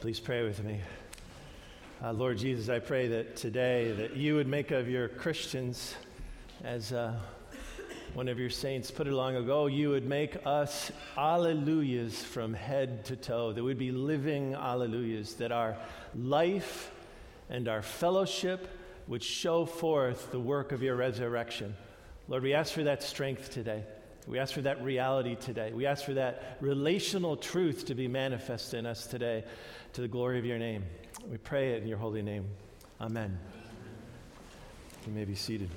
Please pray with me. Uh, Lord Jesus, I pray that today that you would make of your Christians, as uh, one of your saints put it long ago, you would make us alleluias from head to toe, that we'd be living alleluias, that our life and our fellowship would show forth the work of your resurrection. Lord, we ask for that strength today. We ask for that reality today. We ask for that relational truth to be manifest in us today to the glory of your name. We pray it in your holy name. Amen. You may be seated.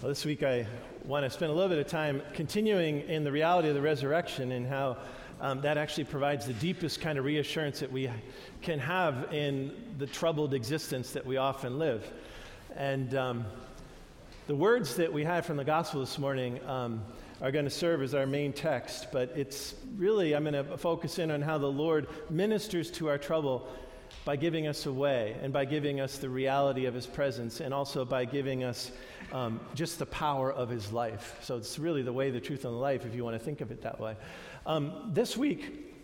well, this week I want to spend a little bit of time continuing in the reality of the resurrection and how um, that actually provides the deepest kind of reassurance that we can have in the troubled existence that we often live. And um, the words that we had from the gospel this morning. Um, are going to serve as our main text, but it's really, I'm going to focus in on how the Lord ministers to our trouble by giving us a way and by giving us the reality of His presence and also by giving us um, just the power of His life. So it's really the way, the truth, and the life, if you want to think of it that way. Um, this week,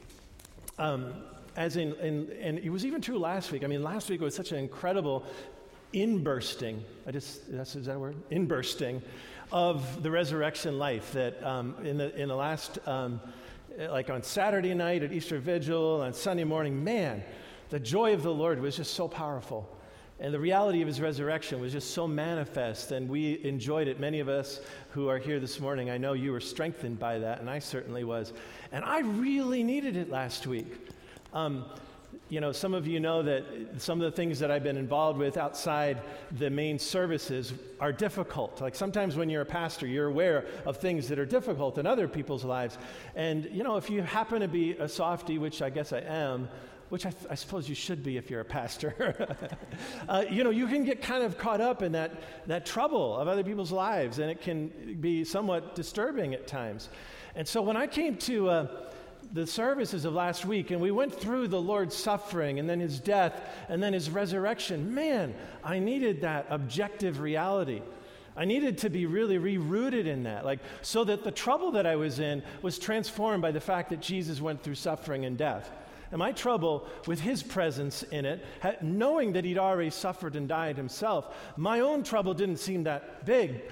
um, as in, in, and it was even true last week. I mean, last week was such an incredible inbursting. I just, that's, is that a word? Inbursting of the resurrection life that um, in, the, in the last, um, like on Saturday night at Easter Vigil, on Sunday morning, man, the joy of the Lord was just so powerful. And the reality of his resurrection was just so manifest, and we enjoyed it. Many of us who are here this morning, I know you were strengthened by that, and I certainly was. And I really needed it last week. Um, you know, some of you know that some of the things that I've been involved with outside the main services are difficult. Like sometimes when you're a pastor, you're aware of things that are difficult in other people's lives. And, you know, if you happen to be a softy, which I guess I am, which I, th- I suppose you should be if you're a pastor, uh, you know, you can get kind of caught up in that, that trouble of other people's lives, and it can be somewhat disturbing at times. And so when I came to, uh, the services of last week and we went through the Lord's suffering and then his death and then his resurrection, man, I needed that objective reality. I needed to be really rerouted in that, like so that the trouble that I was in was transformed by the fact that Jesus went through suffering and death. And my trouble with his presence in it, knowing that he'd already suffered and died himself, my own trouble didn't seem that big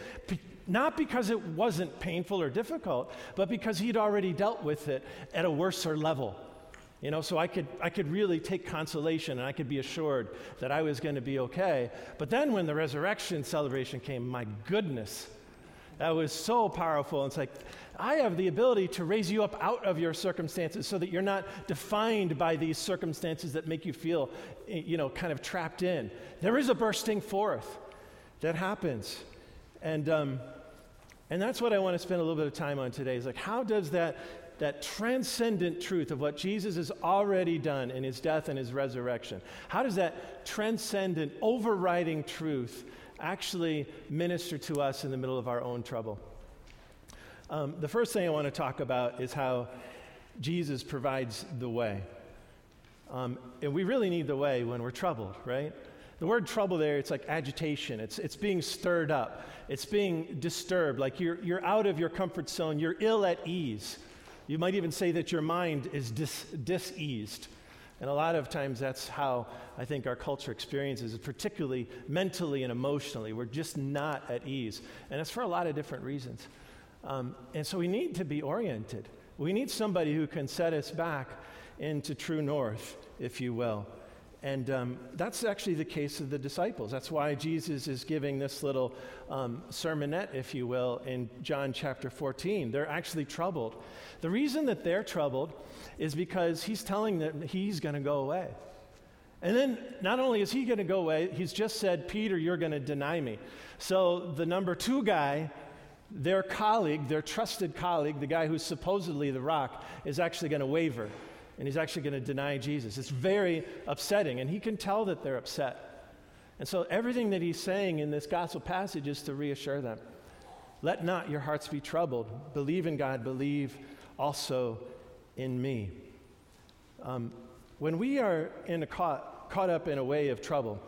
not because it wasn't painful or difficult, but because he'd already dealt with it at a worser level. You know, so I could, I could really take consolation and I could be assured that I was going to be okay. But then when the resurrection celebration came, my goodness, that was so powerful. It's like, I have the ability to raise you up out of your circumstances so that you're not defined by these circumstances that make you feel, you know, kind of trapped in. There is a bursting forth that happens. And, um, and that's what I want to spend a little bit of time on today is like, how does that, that transcendent truth of what Jesus has already done in his death and his resurrection, how does that transcendent, overriding truth actually minister to us in the middle of our own trouble? Um, the first thing I want to talk about is how Jesus provides the way. Um, and we really need the way when we're troubled, right? The word trouble there, it's like agitation. It's, it's being stirred up. It's being disturbed. Like you're, you're out of your comfort zone. You're ill at ease. You might even say that your mind is dis, diseased. And a lot of times that's how I think our culture experiences it, particularly mentally and emotionally. We're just not at ease. And it's for a lot of different reasons. Um, and so we need to be oriented. We need somebody who can set us back into true north, if you will. And um, that's actually the case of the disciples. That's why Jesus is giving this little um, sermonette, if you will, in John chapter 14. They're actually troubled. The reason that they're troubled is because he's telling them he's going to go away. And then not only is he going to go away, he's just said, Peter, you're going to deny me. So the number two guy, their colleague, their trusted colleague, the guy who's supposedly the rock, is actually going to waver and he's actually going to deny Jesus. It's very upsetting, and he can tell that they're upset. And so everything that he's saying in this gospel passage is to reassure them. Let not your hearts be troubled. Believe in God, believe also in me. Um, when we are in a caught, caught up in a way of trouble,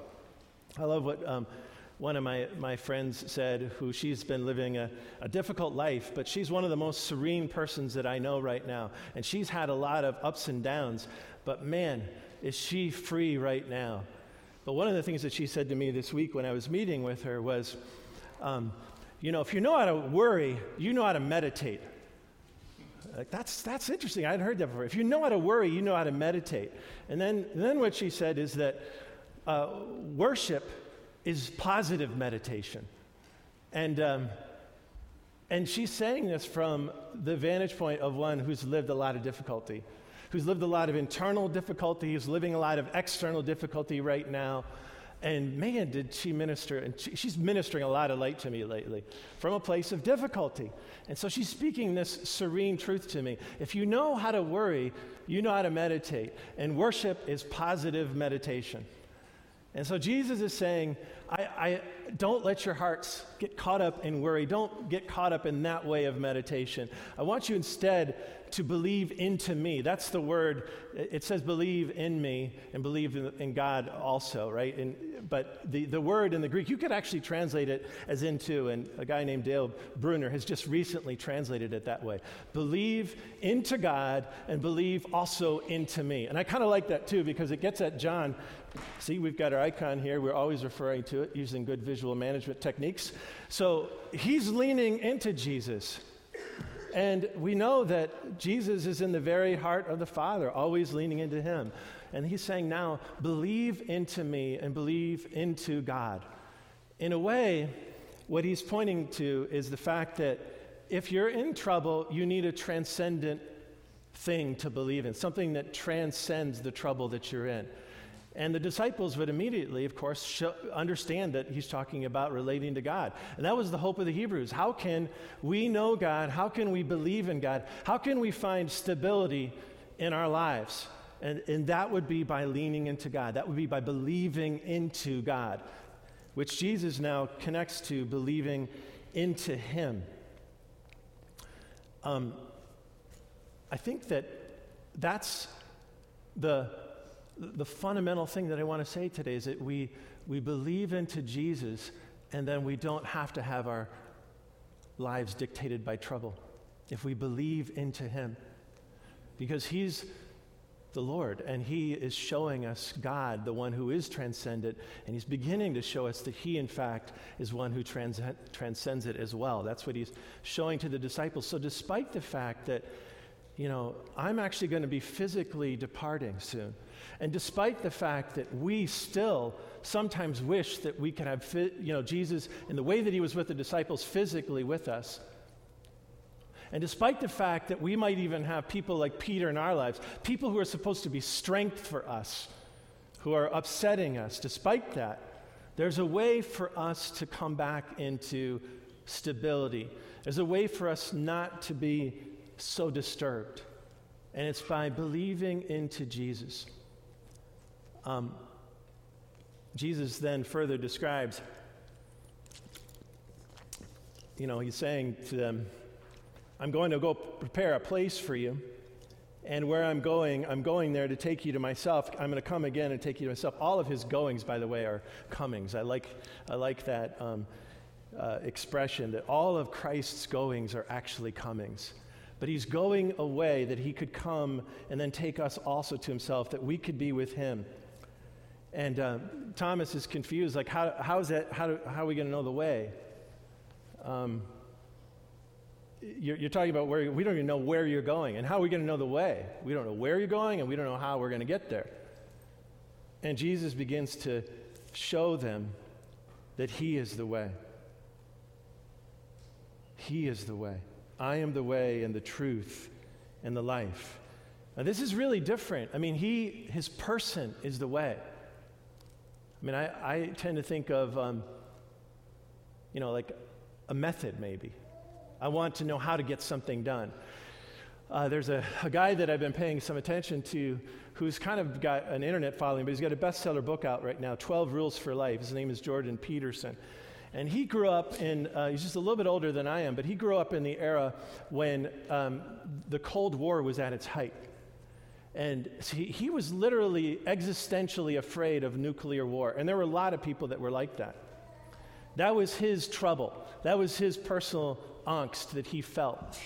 I love what um, one of my, my friends said, who she's been living a, a difficult life, but she's one of the most serene persons that I know right now. And she's had a lot of ups and downs, but man, is she free right now. But one of the things that she said to me this week when I was meeting with her was, um, you know, if you know how to worry, you know how to meditate. Like, that's, that's interesting. I hadn't heard that before. If you know how to worry, you know how to meditate. And then, then what she said is that uh, worship is positive meditation. And, um, and she's saying this from the vantage point of one who's lived a lot of difficulty, who's lived a lot of internal difficulty, who's living a lot of external difficulty right now. And man, did she minister, and she, she's ministering a lot of light to me lately from a place of difficulty. And so she's speaking this serene truth to me. If you know how to worry, you know how to meditate. And worship is positive meditation. And so Jesus is saying, I, I, don't let your hearts get caught up in worry. Don't get caught up in that way of meditation. I want you instead to believe into me. That's the word. It says believe in me and believe in, in God also, right? And, but the, the word in the Greek, you could actually translate it as into, and a guy named Dale Bruner has just recently translated it that way. Believe into God and believe also into me. And I kind of like that too because it gets at John. See, we've got our icon here. We're always referring to it using good visual management techniques. So he's leaning into Jesus. And we know that Jesus is in the very heart of the Father, always leaning into Him. And He's saying now, believe into me and believe into God. In a way, what He's pointing to is the fact that if you're in trouble, you need a transcendent thing to believe in, something that transcends the trouble that you're in. And the disciples would immediately, of course, show, understand that he's talking about relating to God. And that was the hope of the Hebrews. How can we know God? How can we believe in God? How can we find stability in our lives? And, and that would be by leaning into God. That would be by believing into God, which Jesus now connects to believing into Him. Um, I think that that's the the fundamental thing that I want to say today is that we, we believe into Jesus and then we don't have to have our lives dictated by trouble. If we believe into Him, because He's the Lord and He is showing us God, the one who is transcendent, and He's beginning to show us that He, in fact, is one who trans- transcends it as well. That's what He's showing to the disciples. So, despite the fact that, you know, I'm actually going to be physically departing soon. And despite the fact that we still sometimes wish that we could have, you know, Jesus in the way that he was with the disciples physically with us, and despite the fact that we might even have people like Peter in our lives, people who are supposed to be strength for us, who are upsetting us, despite that, there's a way for us to come back into stability. There's a way for us not to be so disturbed. And it's by believing into Jesus. Um, Jesus then further describes, you know, he's saying to them, I'm going to go prepare a place for you. And where I'm going, I'm going there to take you to myself. I'm going to come again and take you to myself. All of his goings, by the way, are comings. I like, I like that um, uh, expression that all of Christ's goings are actually comings. But he's going away that he could come and then take us also to himself, that we could be with him. And uh, Thomas is confused, like, how, how is that, how, do, how are we going to know the way? Um, you're, you're, talking about where we don't even know where you're going. And how are we going to know the way? We don't know where you're going, and we don't know how we're going to get there. And Jesus begins to show them that He is the way. He is the way. I am the way and the truth and the life. Now, this is really different. I mean, He, His person is the way. I mean, I, I tend to think of, um, you know, like a method maybe. I want to know how to get something done. Uh, there's a, a, guy that I've been paying some attention to who's kind of got an internet following, but he's got a bestseller book out right now 12 Rules for Life. His name is Jordan Peterson. And he grew up in, uh, he's just a little bit older than I am, but he grew up in the era when um, the Cold War was at its height. And he, he was literally existentially afraid of nuclear war. And there were a lot of people that were like that. That was his trouble. That was his personal angst that he felt.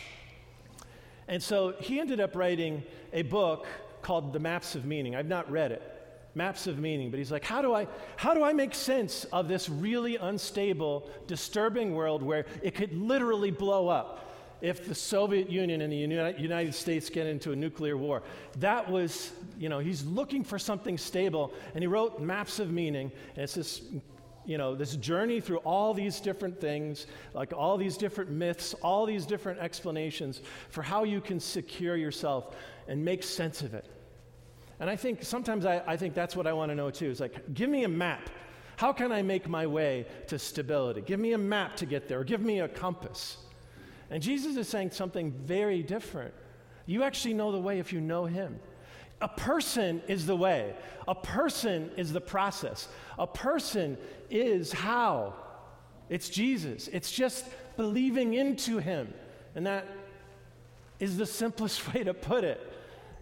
And so he ended up writing a book called The Maps of Meaning. I've not read it. Maps of Meaning, but he's like, how do I how do I make sense of this really unstable, disturbing world where it could literally blow up? if the Soviet Union and the United States get into a nuclear war. That was, you know, he's looking for something stable, and he wrote Maps of Meaning, and it's this you know, this journey through all these different things, like all these different myths, all these different explanations for how you can secure yourself and make sense of it. And I think sometimes I, I think that's what I want to know too. Is like, give me a map. How can I make my way to stability? Give me a map to get there, or give me a compass. And Jesus is saying something very different. You actually know the way if you know Him. A person is the way, a person is the process, a person is how. It's Jesus. It's just believing into Him. And that is the simplest way to put it.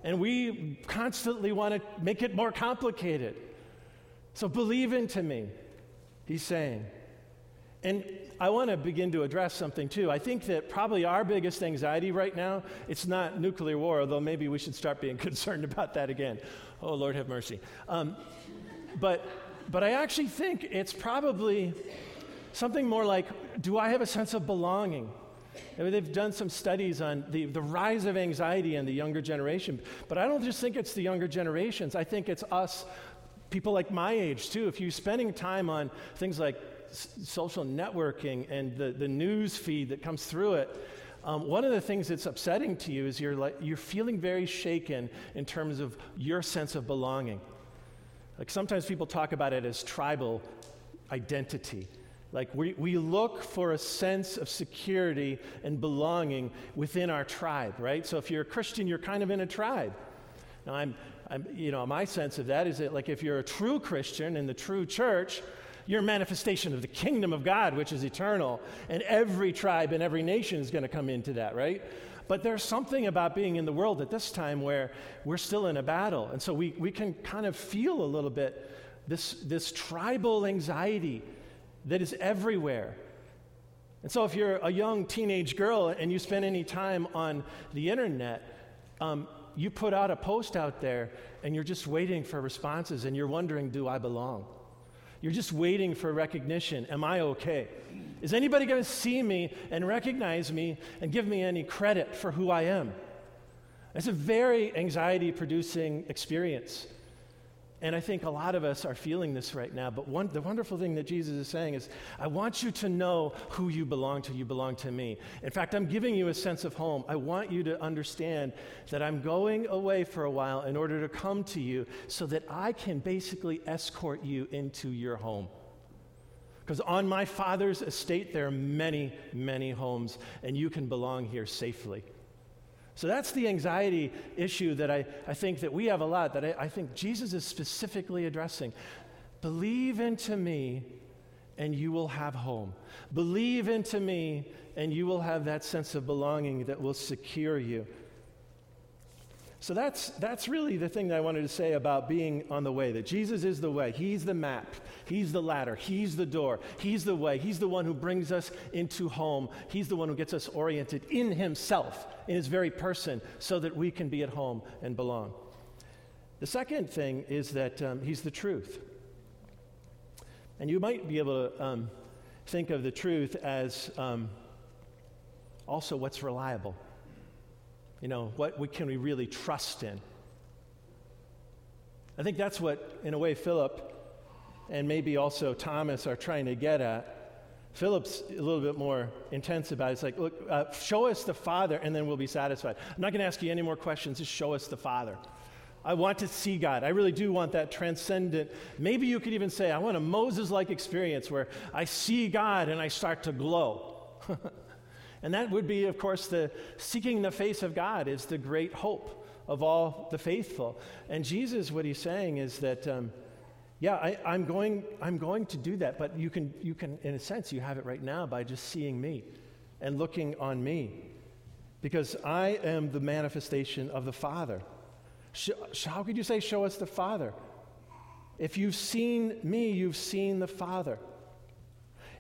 And we constantly want to make it more complicated. So believe into me, He's saying. And I want to begin to address something too. I think that probably our biggest anxiety right now, it's not nuclear war, although maybe we should start being concerned about that again. Oh, Lord have mercy. Um, but, but I actually think it's probably something more like do I have a sense of belonging? They've done some studies on the, the rise of anxiety in the younger generation, but I don't just think it's the younger generations. I think it's us, people like my age too. If you're spending time on things like social networking and the, the news feed that comes through it, um, one of the things that's upsetting to you is you're, like, you're feeling very shaken in terms of your sense of belonging. Like sometimes people talk about it as tribal identity. Like we, we look for a sense of security and belonging within our tribe, right? So if you're a Christian, you're kind of in a tribe. Now, I'm, I'm, you know, my sense of that is that, like, if you're a true Christian in the true church, you're a manifestation of the kingdom of God, which is eternal. And every tribe and every nation is going to come into that, right? But there's something about being in the world at this time where we're still in a battle. And so we, we can kind of feel a little bit this, this tribal anxiety that is everywhere. And so if you're a young teenage girl and you spend any time on the internet, um, you put out a post out there and you're just waiting for responses and you're wondering, do I belong? You're just waiting for recognition. Am I okay? Is anybody going to see me and recognize me and give me any credit for who I am? It's a very anxiety producing experience. And I think a lot of us are feeling this right now. But one, the wonderful thing that Jesus is saying is, I want you to know who you belong to. You belong to me. In fact, I'm giving you a sense of home. I want you to understand that I'm going away for a while in order to come to you so that I can basically escort you into your home. Because on my Father's estate, there are many, many homes, and you can belong here safely. So that's the anxiety issue that I, I think that we have a lot, that I, I think Jesus is specifically addressing. Believe into me, and you will have home. Believe into me, and you will have that sense of belonging that will secure you. So that's, that's really the thing that I wanted to say about being on the way that Jesus is the way. He's the map. He's the ladder. He's the door. He's the way. He's the one who brings us into home. He's the one who gets us oriented in Himself, in His very person, so that we can be at home and belong. The second thing is that um, He's the truth. And you might be able to um, think of the truth as um, also what's reliable. You know, what we, can we really trust in? I think that's what, in a way, Philip and maybe also Thomas are trying to get at. Philip's a little bit more intense about it. It's like, look, uh, show us the Father, and then we'll be satisfied. I'm not going to ask you any more questions. Just show us the Father. I want to see God. I really do want that transcendent. Maybe you could even say, I want a Moses like experience where I see God and I start to glow. And that would be, of course, the seeking the face of God is the great hope of all the faithful. And Jesus, what he's saying is that, um, yeah, I, am going, I'm going to do that, but you can, you can, in a sense, you have it right now by just seeing me and looking on me. Because I am the manifestation of the Father. Sh- how could you say, Show us the Father? If you've seen me, you've seen the Father.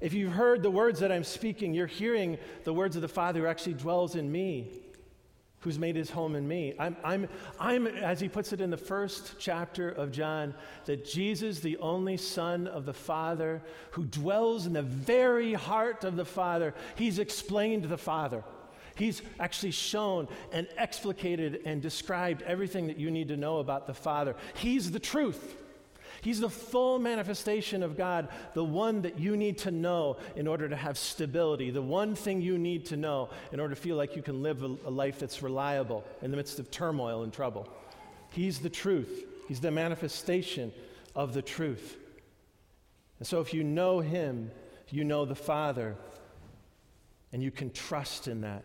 If you've heard the words that I'm speaking, you're hearing the words of the Father who actually dwells in me, who's made his home in me. I'm, I'm, I'm, as he puts it in the first chapter of John, that Jesus, the only Son of the Father, who dwells in the very heart of the Father, he's explained the Father. He's actually shown and explicated and described everything that you need to know about the Father. He's the truth. He's the full manifestation of God, the one that you need to know in order to have stability, the one thing you need to know in order to feel like you can live a, a life that's reliable in the midst of turmoil and trouble. He's the truth, He's the manifestation of the truth. And so if you know Him, you know the Father, and you can trust in that.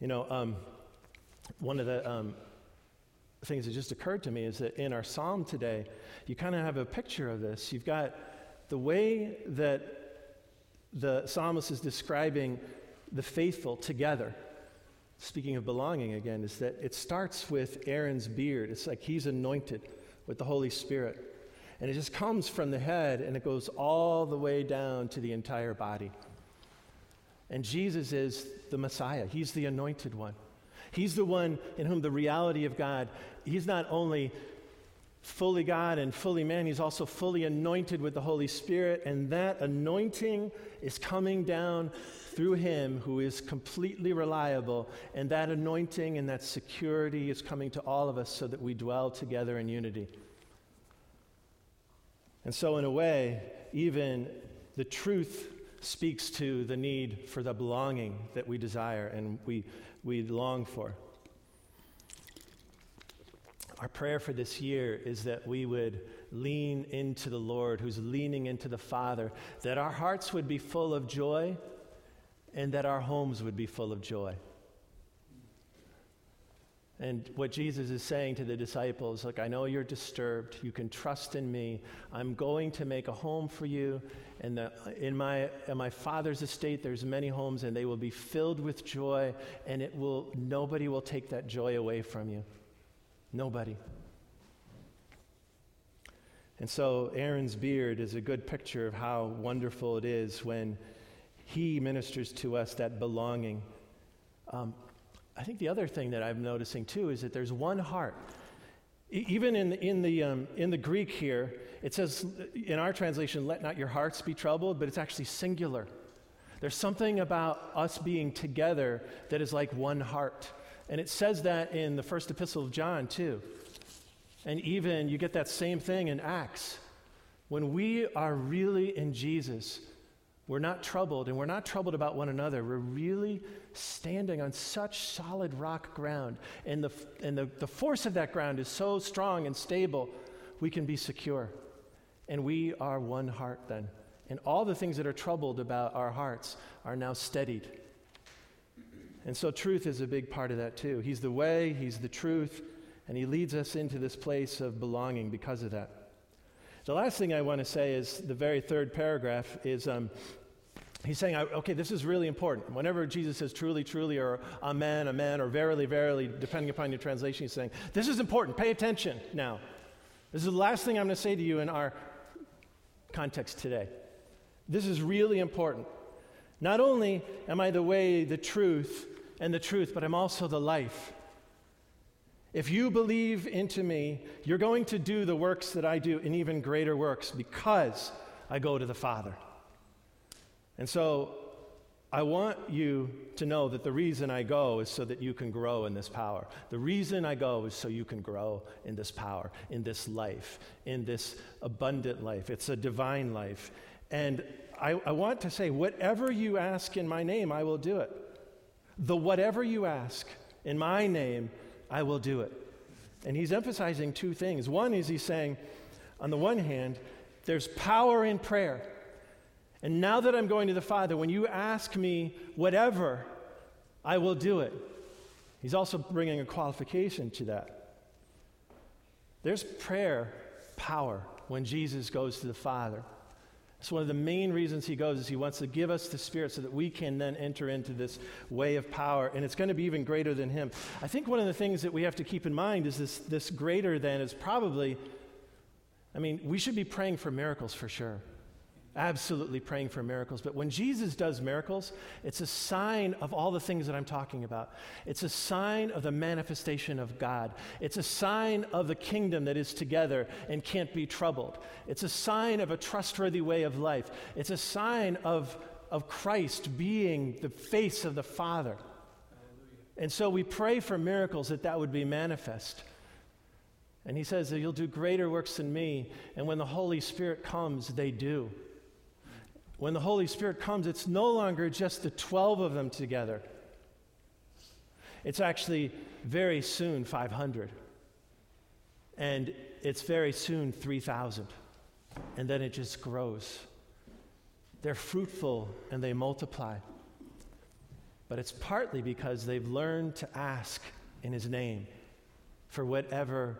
You know, um, one of the um, things that just occurred to me is that in our psalm today, you kind of have a picture of this. You've got the way that the psalmist is describing the faithful together. Speaking of belonging again, is that it starts with Aaron's beard. It's like he's anointed with the Holy Spirit. And it just comes from the head and it goes all the way down to the entire body. And Jesus is the Messiah, He's the anointed one. He's the one in whom the reality of God, he's not only fully God and fully man, he's also fully anointed with the Holy Spirit. And that anointing is coming down through him who is completely reliable. And that anointing and that security is coming to all of us so that we dwell together in unity. And so, in a way, even the truth speaks to the need for the belonging that we desire and we we long for. Our prayer for this year is that we would lean into the Lord, who's leaning into the Father, that our hearts would be full of joy and that our homes would be full of joy. And what Jesus is saying to the disciples, look, I know you're disturbed. You can trust in me. I'm going to make a home for you. And in, my, in my Father's estate, there's many homes, and they will be filled with joy, and it will, nobody will take that joy away from you. Nobody. And so Aaron's beard is a good picture of how wonderful it is when he ministers to us that belonging. Um, I think the other thing that I'm noticing too is that there's one heart. E- even in the, in, the, um, in the Greek here, it says in our translation, let not your hearts be troubled, but it's actually singular. There's something about us being together that is like one heart. And it says that in the first epistle of John, too. And even you get that same thing in Acts. When we are really in Jesus, we're not troubled, and we're not troubled about one another. We're really standing on such solid rock ground, and, the, and the, the force of that ground is so strong and stable, we can be secure. And we are one heart then. And all the things that are troubled about our hearts are now steadied. And so, truth is a big part of that too. He's the way, He's the truth, and He leads us into this place of belonging because of that. The last thing I want to say is the very third paragraph is um, he's saying, okay, this is really important. Whenever Jesus says truly, truly, or amen, amen, or verily, verily, depending upon your translation, he's saying, this is important. Pay attention now. This is the last thing I'm going to say to you in our context today. This is really important. Not only am I the way, the truth, and the truth, but I'm also the life. If you believe into me, you're going to do the works that I do and even greater works because I go to the Father. And so I want you to know that the reason I go is so that you can grow in this power. The reason I go is so you can grow in this power, in this life, in this abundant life. It's a divine life. And I, I want to say, whatever you ask in my name, I will do it. The whatever you ask in my name, I will do it. And he's emphasizing two things. One is he's saying, on the one hand, there's power in prayer. And now that I'm going to the Father, when you ask me whatever, I will do it. He's also bringing a qualification to that. There's prayer power when Jesus goes to the Father. It's one of the main reasons he goes is he wants to give us the Spirit so that we can then enter into this way of power, and it's going to be even greater than him. I think one of the things that we have to keep in mind is this, this greater than is probably I mean, we should be praying for miracles for sure. Absolutely praying for miracles. But when Jesus does miracles, it's a sign of all the things that I'm talking about. It's a sign of the manifestation of God. It's a sign of the kingdom that is together and can't be troubled. It's a sign of a trustworthy way of life. It's a sign of, of Christ being the face of the Father. And so we pray for miracles that that would be manifest. And he says that you'll do greater works than me. And when the Holy Spirit comes, they do. When the Holy Spirit comes, it's no longer just the 12 of them together. It's actually very soon 500. And it's very soon 3,000. And then it just grows. They're fruitful and they multiply. But it's partly because they've learned to ask in His name for whatever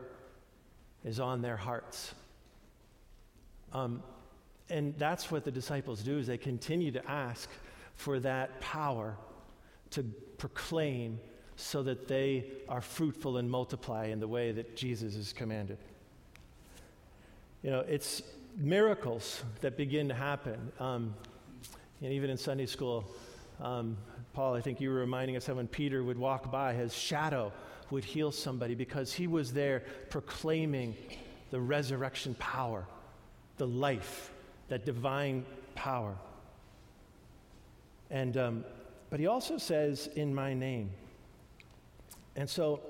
is on their hearts. Um, and that's what the disciples do is they continue to ask for that power to proclaim so that they are fruitful and multiply in the way that Jesus has commanded. You know, it's miracles that begin to happen. Um, and even in Sunday school, um, Paul, I think you were reminding us how when Peter would walk by, his shadow would heal somebody because he was there proclaiming the resurrection power, the life that divine power. And, um, but he also says, in my name. And so,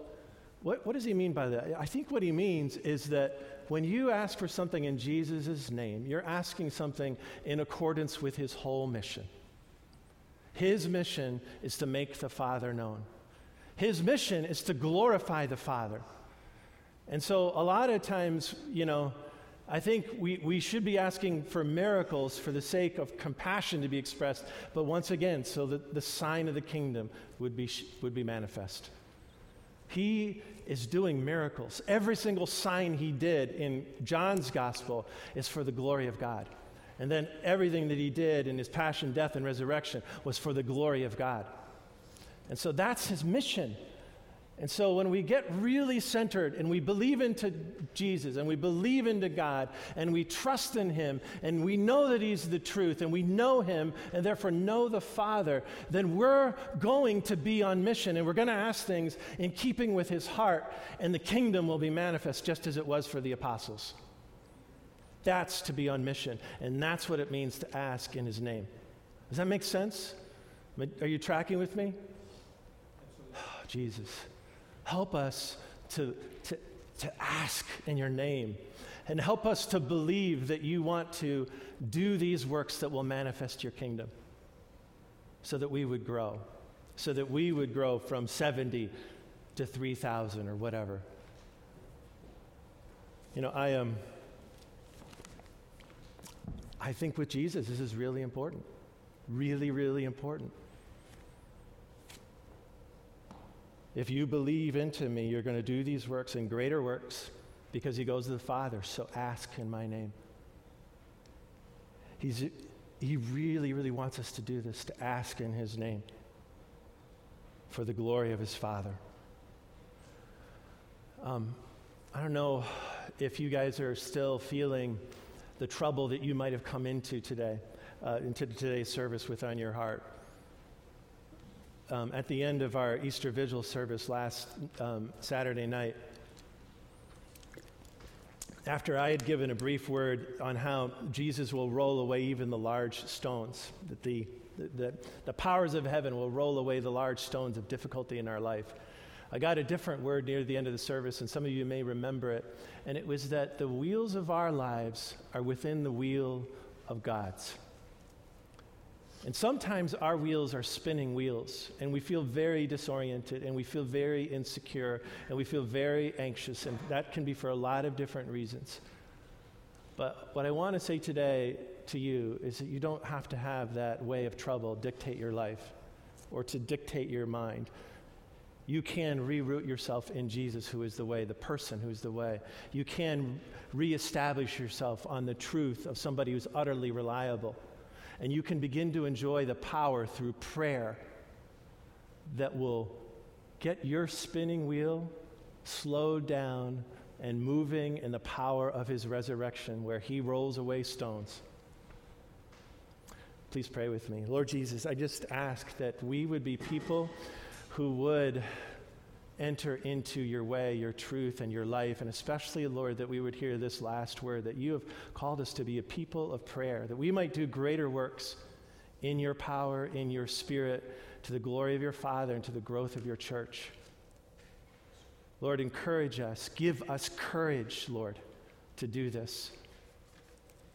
what, what does he mean by that? I think what he means is that when you ask for something in Jesus' name, you're asking something in accordance with his whole mission. His mission is to make the Father known. His mission is to glorify the Father. And so, a lot of times, you know, I think we, we should be asking for miracles for the sake of compassion to be expressed, but once again, so that the sign of the kingdom would be, would be manifest. He is doing miracles. Every single sign he did in John's gospel is for the glory of God. And then everything that he did in his passion, death, and resurrection was for the glory of God. And so that's his mission. And so when we get really centered and we believe into Jesus and we believe into God and we trust in Him and we know that He's the truth and we know Him and therefore know the Father, then we're going to be on mission and we're going to ask things in keeping with His heart and the kingdom will be manifest just as it was for the apostles. That's to be on mission and that's what it means to ask in His name. Does that make sense? Are you tracking with me? Oh, Jesus. Help us to, to, to ask in your name and help us to believe that you want to do these works that will manifest your kingdom so that we would grow, so that we would grow from 70 to 3,000 or whatever. You know, I am. Um, I think with Jesus, this is really important. Really, really important. If you believe into me, you're going to do these works and greater works because he goes to the Father. So ask in my name. He's, he really, really wants us to do this, to ask in his name for the glory of his Father. Um, I don't know if you guys are still feeling the trouble that you might have come into today, uh, into today's service with on your heart um, at the end of our Easter Vigil service last um, Saturday night, after I had given a brief word on how Jesus will roll away even the large stones, that the, the, the powers of heaven will roll away the large stones of difficulty in our life, I got a different word near the end of the service, and some of you may remember it. And it was that the wheels of our lives are within the wheel of God's. And sometimes our wheels are spinning wheels, and we feel very disoriented, and we feel very insecure, and we feel very anxious, and that can be for a lot of different reasons. But what I want to say today to you is that you don't have to have that way of trouble dictate your life or to dictate your mind. You can reroute yourself in Jesus, who is the way, the person who is the way. You can reestablish yourself on the truth of somebody who's utterly reliable and you can begin to enjoy the power through prayer that will get your spinning wheel slowed down and moving in the power of his resurrection, where he rolls away stones. Please pray with me. Lord Jesus, I just ask that we would be people who would enter into your way, your truth, and your life. And especially, Lord, that we would hear this last word that you have called us to be a people of prayer, that we might do greater works in your power, in your spirit, to the glory of your Father and to the growth of your church. Lord, encourage us. Give us courage, Lord, to do this.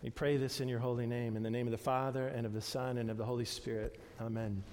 We pray this in your holy name, in the name of the Father, and of the Son, and of the Holy Spirit. Amen.